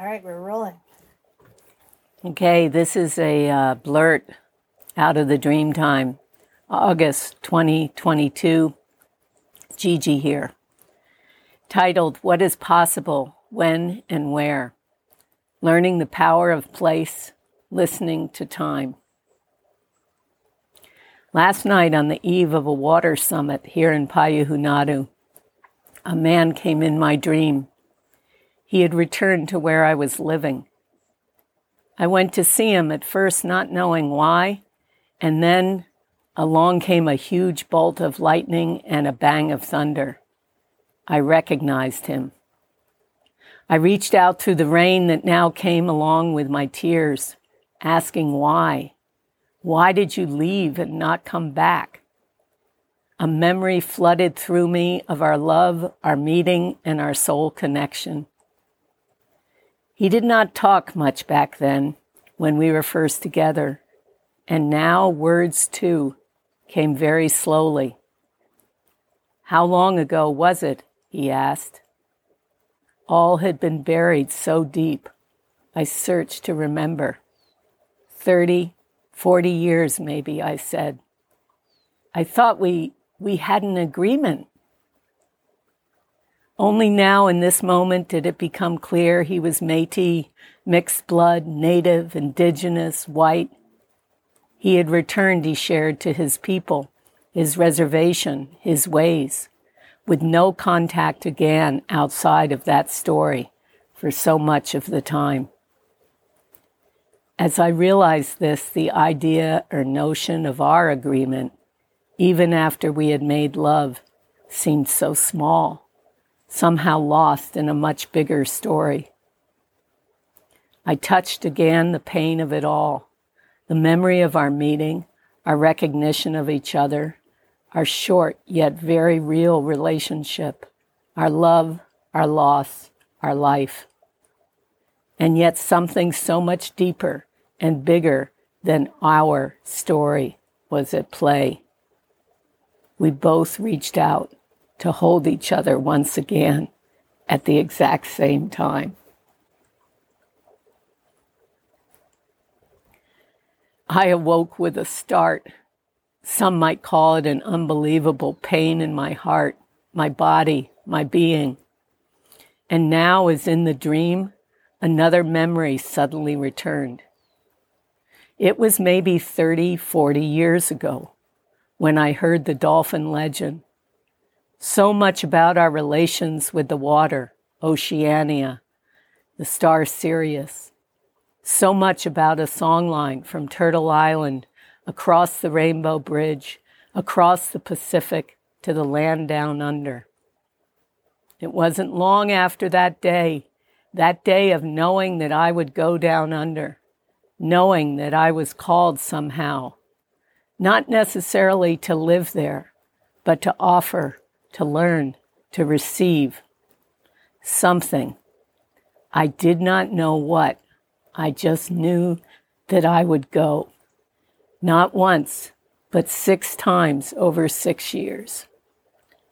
All right, we're rolling. Okay, this is a uh, blurt out of the dream time, August 2022. Gigi here. Titled, What is Possible, When and Where? Learning the Power of Place, Listening to Time. Last night, on the eve of a water summit here in Payuhunadu, a man came in my dream he had returned to where I was living. I went to see him at first, not knowing why, and then along came a huge bolt of lightning and a bang of thunder. I recognized him. I reached out through the rain that now came along with my tears, asking why. Why did you leave and not come back? A memory flooded through me of our love, our meeting, and our soul connection. He did not talk much back then when we were first together, and now words too came very slowly. How long ago was it? he asked. All had been buried so deep. I searched to remember. Thirty, forty years, maybe, I said. I thought we, we had an agreement. Only now in this moment did it become clear he was Metis, mixed blood, native, indigenous, white. He had returned, he shared, to his people, his reservation, his ways, with no contact again outside of that story for so much of the time. As I realized this, the idea or notion of our agreement, even after we had made love, seemed so small somehow lost in a much bigger story. I touched again the pain of it all, the memory of our meeting, our recognition of each other, our short yet very real relationship, our love, our loss, our life. And yet something so much deeper and bigger than our story was at play. We both reached out to hold each other once again at the exact same time. I awoke with a start. Some might call it an unbelievable pain in my heart, my body, my being. And now, as in the dream, another memory suddenly returned. It was maybe 30, 40 years ago when I heard the dolphin legend so much about our relations with the water, Oceania, the star Sirius. So much about a songline from Turtle Island across the Rainbow Bridge, across the Pacific to the land down under. It wasn't long after that day, that day of knowing that I would go down under, knowing that I was called somehow, not necessarily to live there, but to offer to learn, to receive something. I did not know what. I just knew that I would go. Not once, but six times over six years.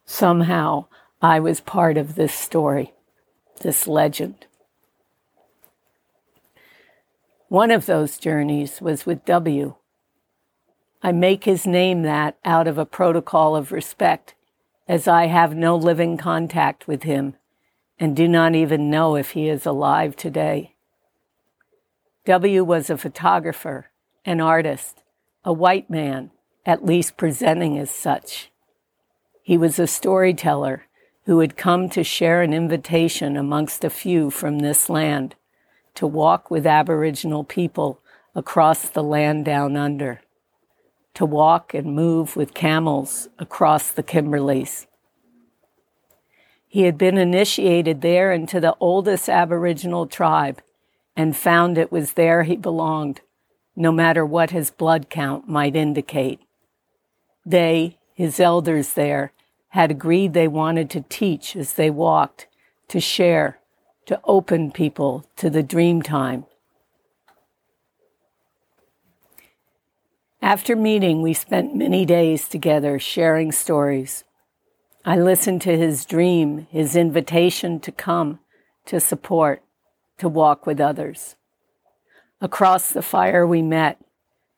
Somehow I was part of this story, this legend. One of those journeys was with W. I make his name that out of a protocol of respect as I have no living contact with him and do not even know if he is alive today. W was a photographer, an artist, a white man, at least presenting as such. He was a storyteller who had come to share an invitation amongst a few from this land to walk with Aboriginal people across the land down under to walk and move with camels across the Kimberleys. He had been initiated there into the oldest Aboriginal tribe and found it was there he belonged, no matter what his blood count might indicate. They, his elders there, had agreed they wanted to teach as they walked, to share, to open people to the dream time After meeting, we spent many days together sharing stories. I listened to his dream, his invitation to come, to support, to walk with others. Across the fire we met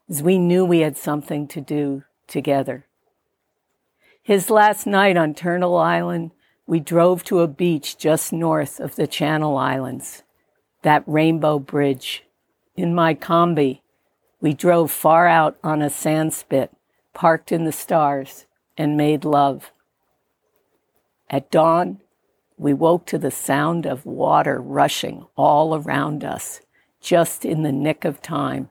as we knew we had something to do together. His last night on Turtle Island, we drove to a beach just north of the Channel Islands, that rainbow bridge. In my Kombi, we drove far out on a sand spit, parked in the stars, and made love. At dawn, we woke to the sound of water rushing all around us, just in the nick of time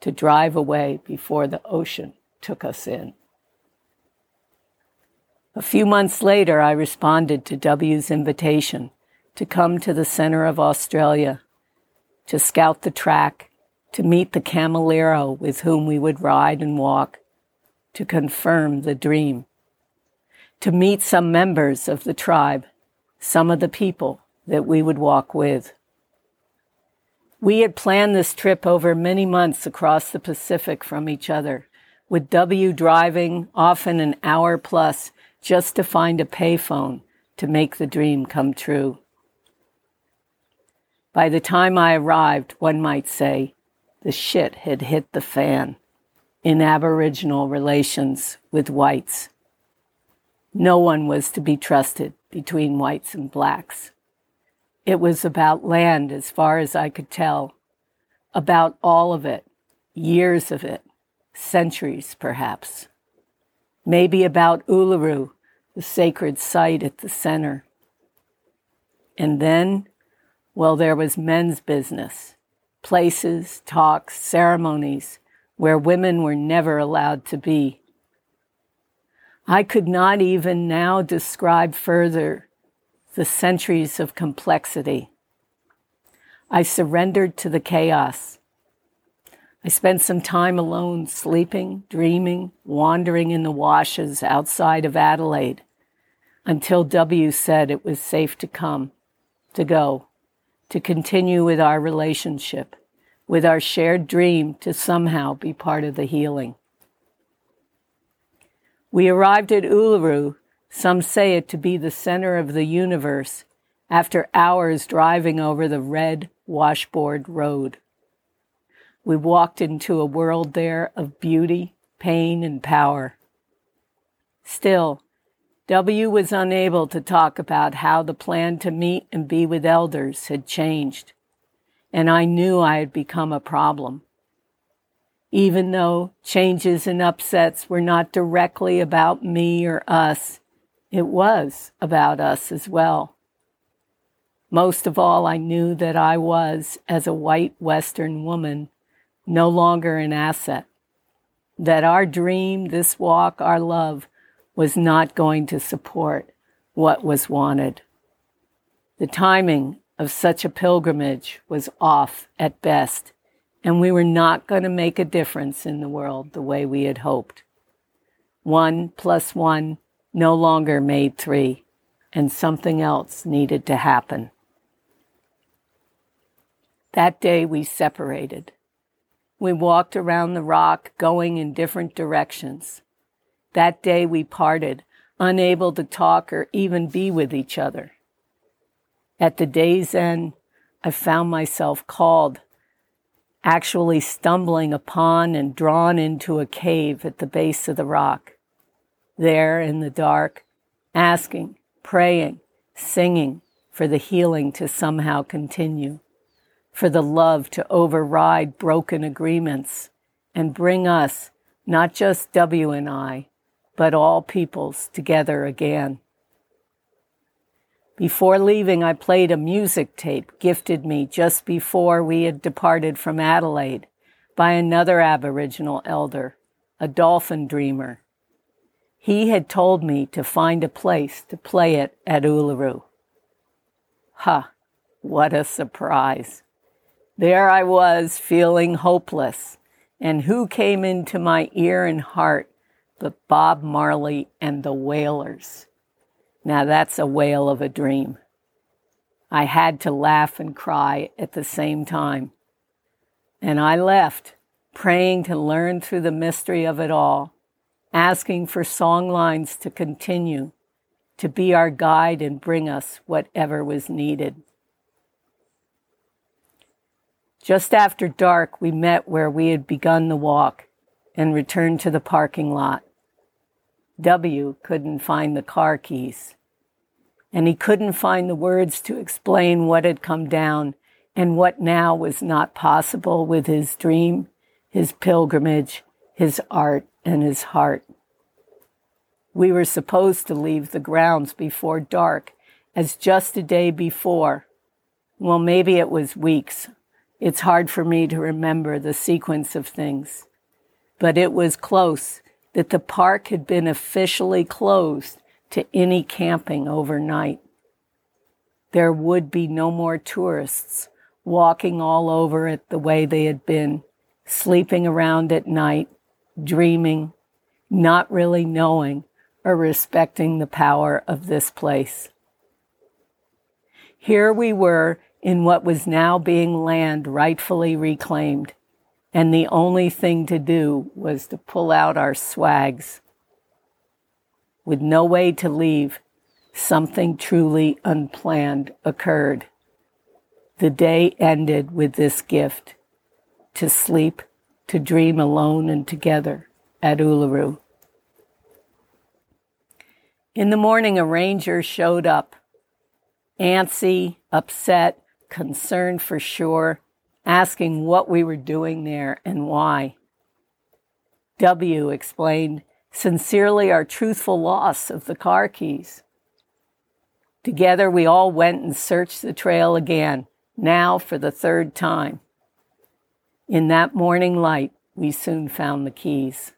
to drive away before the ocean took us in. A few months later, I responded to W's invitation to come to the center of Australia, to scout the track, to meet the cameleer with whom we would ride and walk, to confirm the dream, to meet some members of the tribe, some of the people that we would walk with. We had planned this trip over many months across the Pacific from each other, with W driving often an hour plus just to find a payphone to make the dream come true. By the time I arrived, one might say, the shit had hit the fan in Aboriginal relations with whites. No one was to be trusted between whites and blacks. It was about land as far as I could tell, about all of it, years of it, centuries perhaps. Maybe about Uluru, the sacred site at the center. And then, well, there was men's business, places, talks, ceremonies where women were never allowed to be. I could not even now describe further the centuries of complexity. I surrendered to the chaos. I spent some time alone, sleeping, dreaming, wandering in the washes outside of Adelaide until W said it was safe to come, to go, to continue with our relationship, with our shared dream to somehow be part of the healing. We arrived at Uluru some say it to be the center of the universe after hours driving over the red washboard road. We walked into a world there of beauty, pain, and power. Still, W was unable to talk about how the plan to meet and be with elders had changed, and I knew I had become a problem. Even though changes and upsets were not directly about me or us, it was about us as well. Most of all, I knew that I was, as a white Western woman, no longer an asset. That our dream, this walk, our love, was not going to support what was wanted. The timing of such a pilgrimage was off at best, and we were not going to make a difference in the world the way we had hoped. One plus one no longer made three, and something else needed to happen. That day we separated. We walked around the rock, going in different directions. That day we parted, unable to talk or even be with each other. At the day's end, I found myself called, actually stumbling upon and drawn into a cave at the base of the rock there in the dark, asking, praying, singing for the healing to somehow continue, for the love to override broken agreements and bring us, not just W and I, but all peoples together again. Before leaving, I played a music tape gifted me just before we had departed from Adelaide by another Aboriginal elder, a dolphin dreamer he had told me to find a place to play it at Uluru. Ha, what a surprise. There I was feeling hopeless. And who came into my ear and heart but Bob Marley and the Wailers? Now that's a wail of a dream. I had to laugh and cry at the same time. And I left, praying to learn through the mystery of it all asking for song lines to continue, to be our guide and bring us whatever was needed. Just after dark, we met where we had begun the walk and returned to the parking lot. W couldn't find the car keys, and he couldn't find the words to explain what had come down and what now was not possible with his dream, his pilgrimage, his art, and his heart. We were supposed to leave the grounds before dark, as just a day before. Well, maybe it was weeks. It's hard for me to remember the sequence of things. But it was close that the park had been officially closed to any camping overnight. There would be no more tourists walking all over it the way they had been, sleeping around at night, dreaming, not really knowing or respecting the power of this place. Here we were in what was now being land rightfully reclaimed, and the only thing to do was to pull out our swags. With no way to leave, something truly unplanned occurred. The day ended with this gift to sleep, to dream alone and together at Uluru. In the morning, a ranger showed up, antsy, upset, concerned for sure, asking what we were doing there and why. W explained sincerely our truthful loss of the car keys. Together, we all went and searched the trail again, now for the third time. In that morning light, we soon found the keys.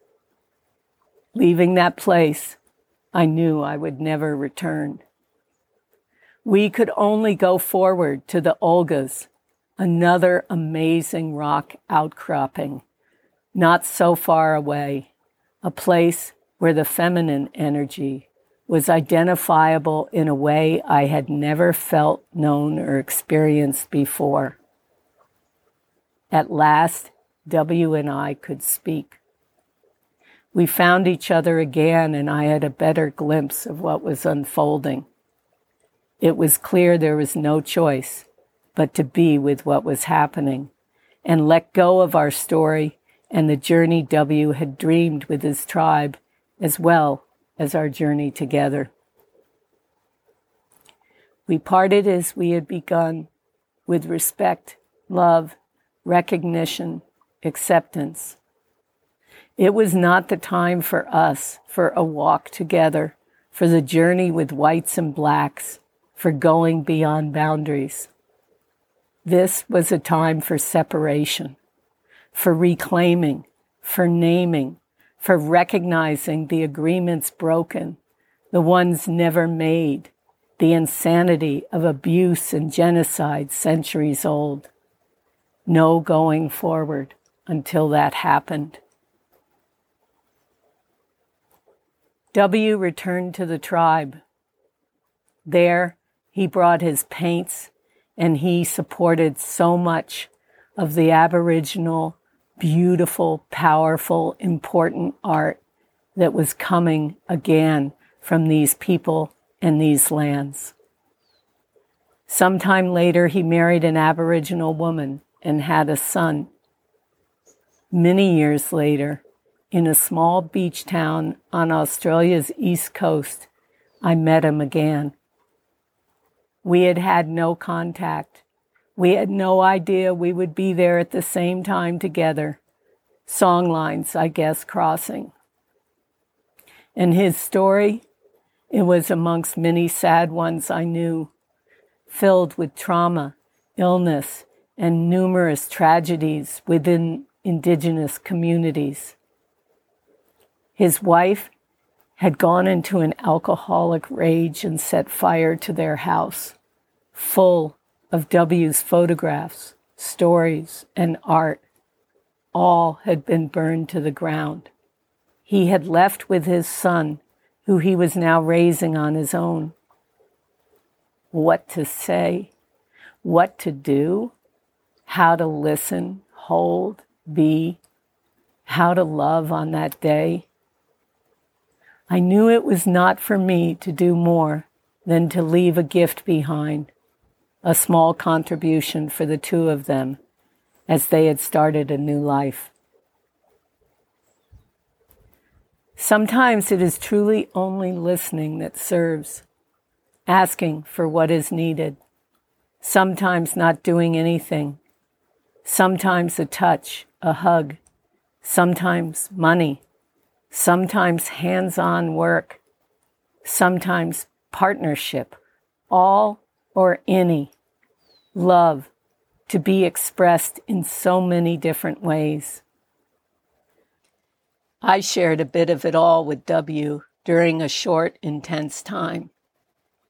Leaving that place, I knew I would never return. We could only go forward to the Olgas, another amazing rock outcropping, not so far away, a place where the feminine energy was identifiable in a way I had never felt, known, or experienced before. At last, W and I could speak. We found each other again, and I had a better glimpse of what was unfolding. It was clear there was no choice but to be with what was happening and let go of our story and the journey W had dreamed with his tribe, as well as our journey together. We parted as we had begun, with respect, love, recognition, acceptance. It was not the time for us for a walk together, for the journey with whites and blacks, for going beyond boundaries. This was a time for separation, for reclaiming, for naming, for recognizing the agreements broken, the ones never made, the insanity of abuse and genocide centuries old. No going forward until that happened. W returned to the tribe. There, he brought his paints and he supported so much of the Aboriginal, beautiful, powerful, important art that was coming again from these people and these lands. Sometime later, he married an Aboriginal woman and had a son. Many years later, in a small beach town on Australia's east coast, I met him again. We had had no contact. We had no idea we would be there at the same time together. Song lines, I guess, crossing. And his story, it was amongst many sad ones I knew, filled with trauma, illness, and numerous tragedies within indigenous communities. His wife had gone into an alcoholic rage and set fire to their house, full of W's photographs, stories, and art. All had been burned to the ground. He had left with his son, who he was now raising on his own. What to say, what to do, how to listen, hold, be, how to love on that day I knew it was not for me to do more than to leave a gift behind, a small contribution for the two of them, as they had started a new life. Sometimes it is truly only listening that serves, asking for what is needed, sometimes not doing anything, sometimes a touch, a hug, sometimes money, sometimes hands on work, sometimes partnership, all or any, love to be expressed in so many different ways. I shared a bit of it all with W during a short, intense time,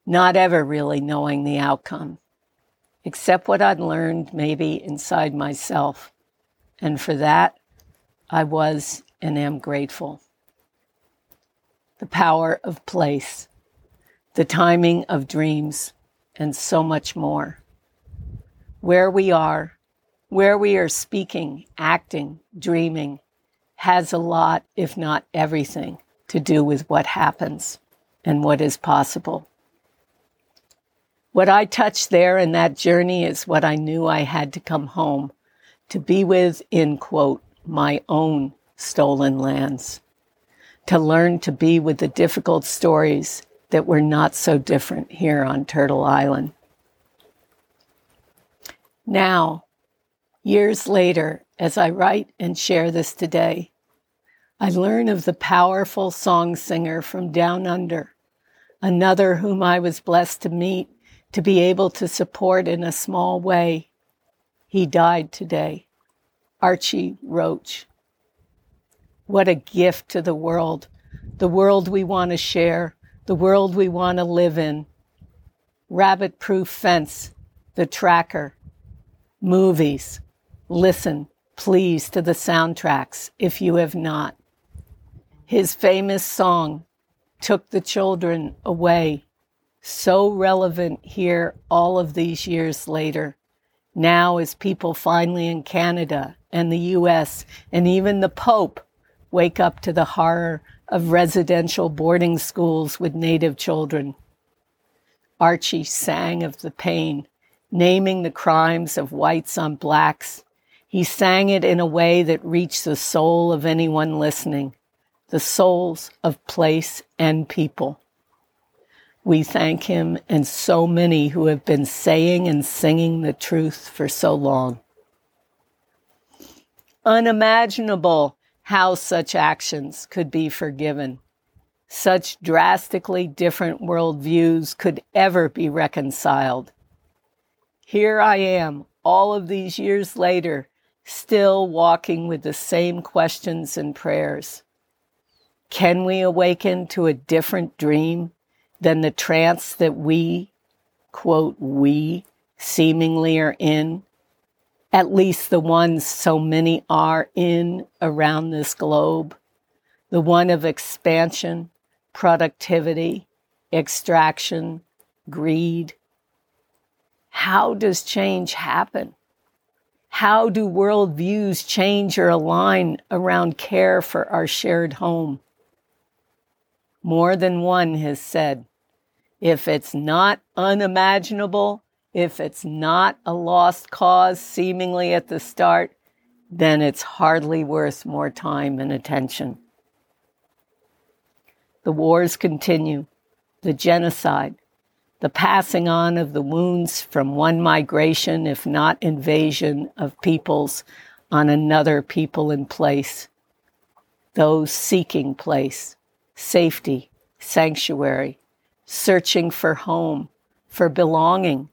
not ever really knowing the outcome, except what I'd learned maybe inside myself. And for that, I was and am grateful. The power of place, the timing of dreams, and so much more. Where we are, where we are speaking, acting, dreaming, has a lot, if not everything, to do with what happens and what is possible. What I touched there in that journey is what I knew I had to come home to be with, in quote, my own stolen lands, to learn to be with the difficult stories that were not so different here on Turtle Island. Now, years later, as I write and share this today, I learn of the powerful song singer from Down Under, another whom I was blessed to meet, to be able to support in a small way. He died today. Archie Roach. What a gift to the world, the world we want to share, the world we want to live in. Rabbit Proof Fence, The Tracker, movies. Listen, please, to the soundtracks if you have not. His famous song took the children away, so relevant here all of these years later. Now, as people finally in Canada and the US and even the Pope wake up to the horror of residential boarding schools with Native children. Archie sang of the pain, naming the crimes of whites on blacks. He sang it in a way that reached the soul of anyone listening the souls of place and people. We thank him and so many who have been saying and singing the truth for so long. Unimaginable how such actions could be forgiven. Such drastically different worldviews could ever be reconciled. Here I am, all of these years later, still walking with the same questions and prayers. Can we awaken to a different dream than the trance that we, quote, we seemingly are in? At least the ones so many are in around this globe. The one of expansion, productivity, extraction, greed. How does change happen? How do worldviews change or align around care for our shared home? More than one has said, if it's not unimaginable, if it's not a lost cause seemingly at the start, then it's hardly worth more time and attention. The wars continue, the genocide, the passing on of the wounds from one migration, if not invasion, of peoples on another people in place, those seeking place safety, sanctuary, searching for home, for belonging,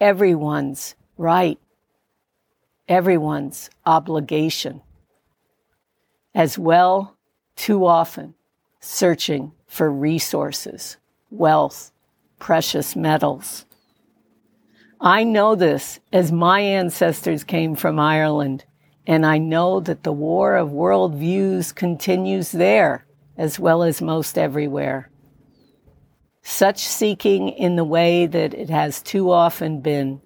everyone's right, everyone's obligation. As well, too often, searching for resources, wealth, precious metals. I know this as my ancestors came from Ireland, and I know that the war of worldviews continues there as well as most everywhere. Such seeking in the way that it has too often been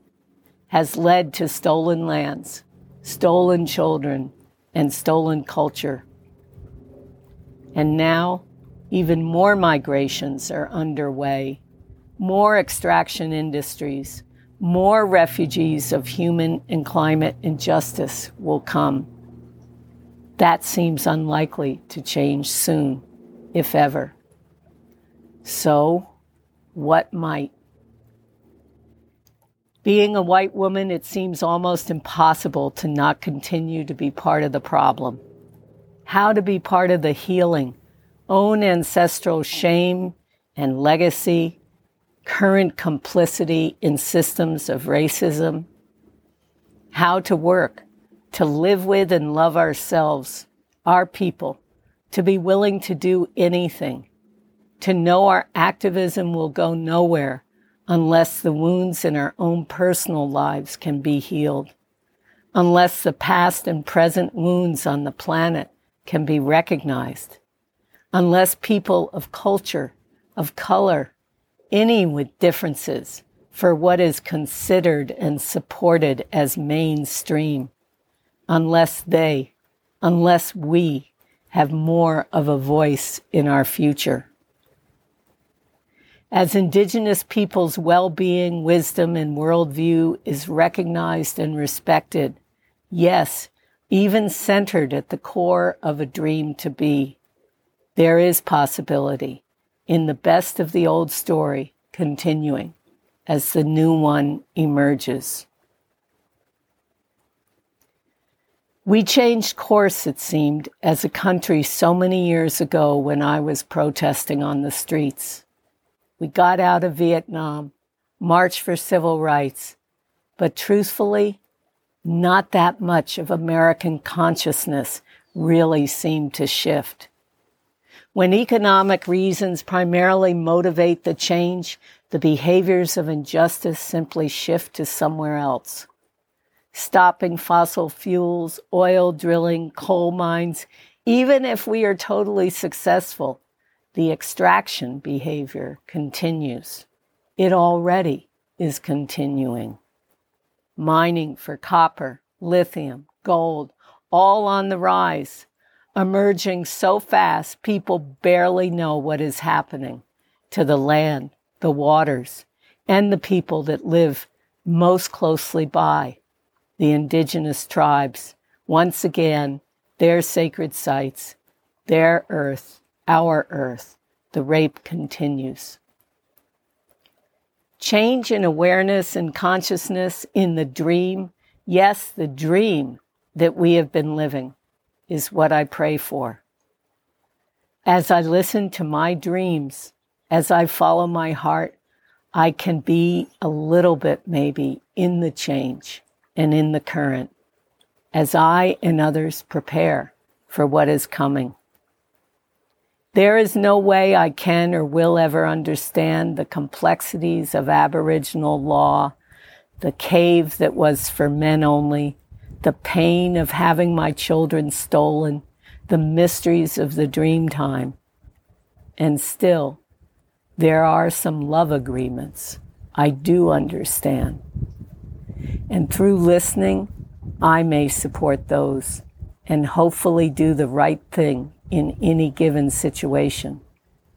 has led to stolen lands, stolen children, and stolen culture. And now, even more migrations are underway, more extraction industries, more refugees of human and climate injustice will come. That seems unlikely to change soon, if ever. So, what might? Being a white woman, it seems almost impossible to not continue to be part of the problem. How to be part of the healing, own ancestral shame and legacy, current complicity in systems of racism, how to work, to live with and love ourselves, our people, to be willing to do anything, to know our activism will go nowhere unless the wounds in our own personal lives can be healed, unless the past and present wounds on the planet can be recognized, unless people of culture, of color, any with differences for what is considered and supported as mainstream, unless they, unless we have more of a voice in our future. As Indigenous peoples' well being, wisdom, and worldview is recognized and respected, yes, even centered at the core of a dream to be, there is possibility in the best of the old story continuing as the new one emerges. We changed course, it seemed, as a country so many years ago when I was protesting on the streets. We got out of Vietnam, marched for civil rights, but truthfully, not that much of American consciousness really seemed to shift. When economic reasons primarily motivate the change, the behaviors of injustice simply shift to somewhere else. Stopping fossil fuels, oil drilling, coal mines, even if we are totally successful, the extraction behavior continues. It already is continuing. Mining for copper, lithium, gold, all on the rise, emerging so fast people barely know what is happening to the land, the waters, and the people that live most closely by, the indigenous tribes. Once again, their sacred sites, their earth, our earth. The rape continues. Change in awareness and consciousness in the dream, yes, the dream that we have been living, is what I pray for. As I listen to my dreams, as I follow my heart, I can be a little bit maybe in the change and in the current as I and others prepare for what is coming. There is no way I can or will ever understand the complexities of Aboriginal law, the cave that was for men only, the pain of having my children stolen, the mysteries of the dream time. And still, there are some love agreements I do understand. And through listening, I may support those and hopefully do the right thing in any given situation,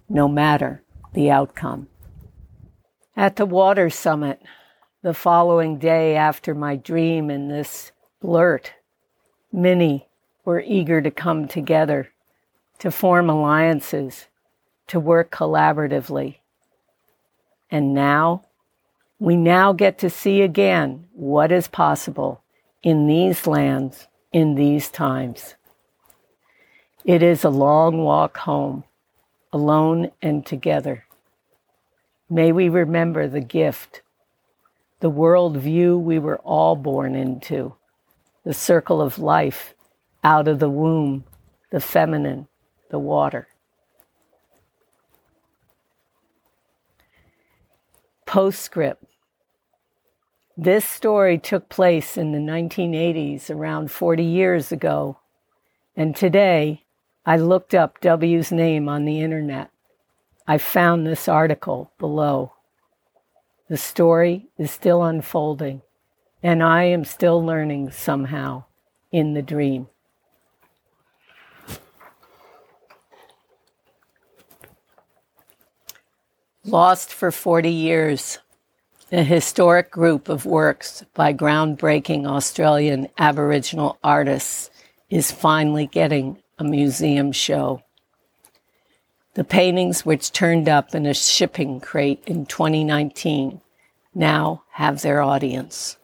no matter the outcome. At the water summit, the following day after my dream and this blurt, many were eager to come together, to form alliances, to work collaboratively. And now, we now get to see again what is possible in these lands in these times. It is a long walk home, alone and together. May we remember the gift, the world view we were all born into, the circle of life, out of the womb, the feminine, the water. Postscript. This story took place in the 1980s, around 40 years ago, and today I looked up W's name on the internet. I found this article below. The story is still unfolding, and I am still learning somehow in the dream. Lost for 40 years. A historic group of works by groundbreaking Australian Aboriginal artists is finally getting a museum show. The paintings, which turned up in a shipping crate in 2019, now have their audience.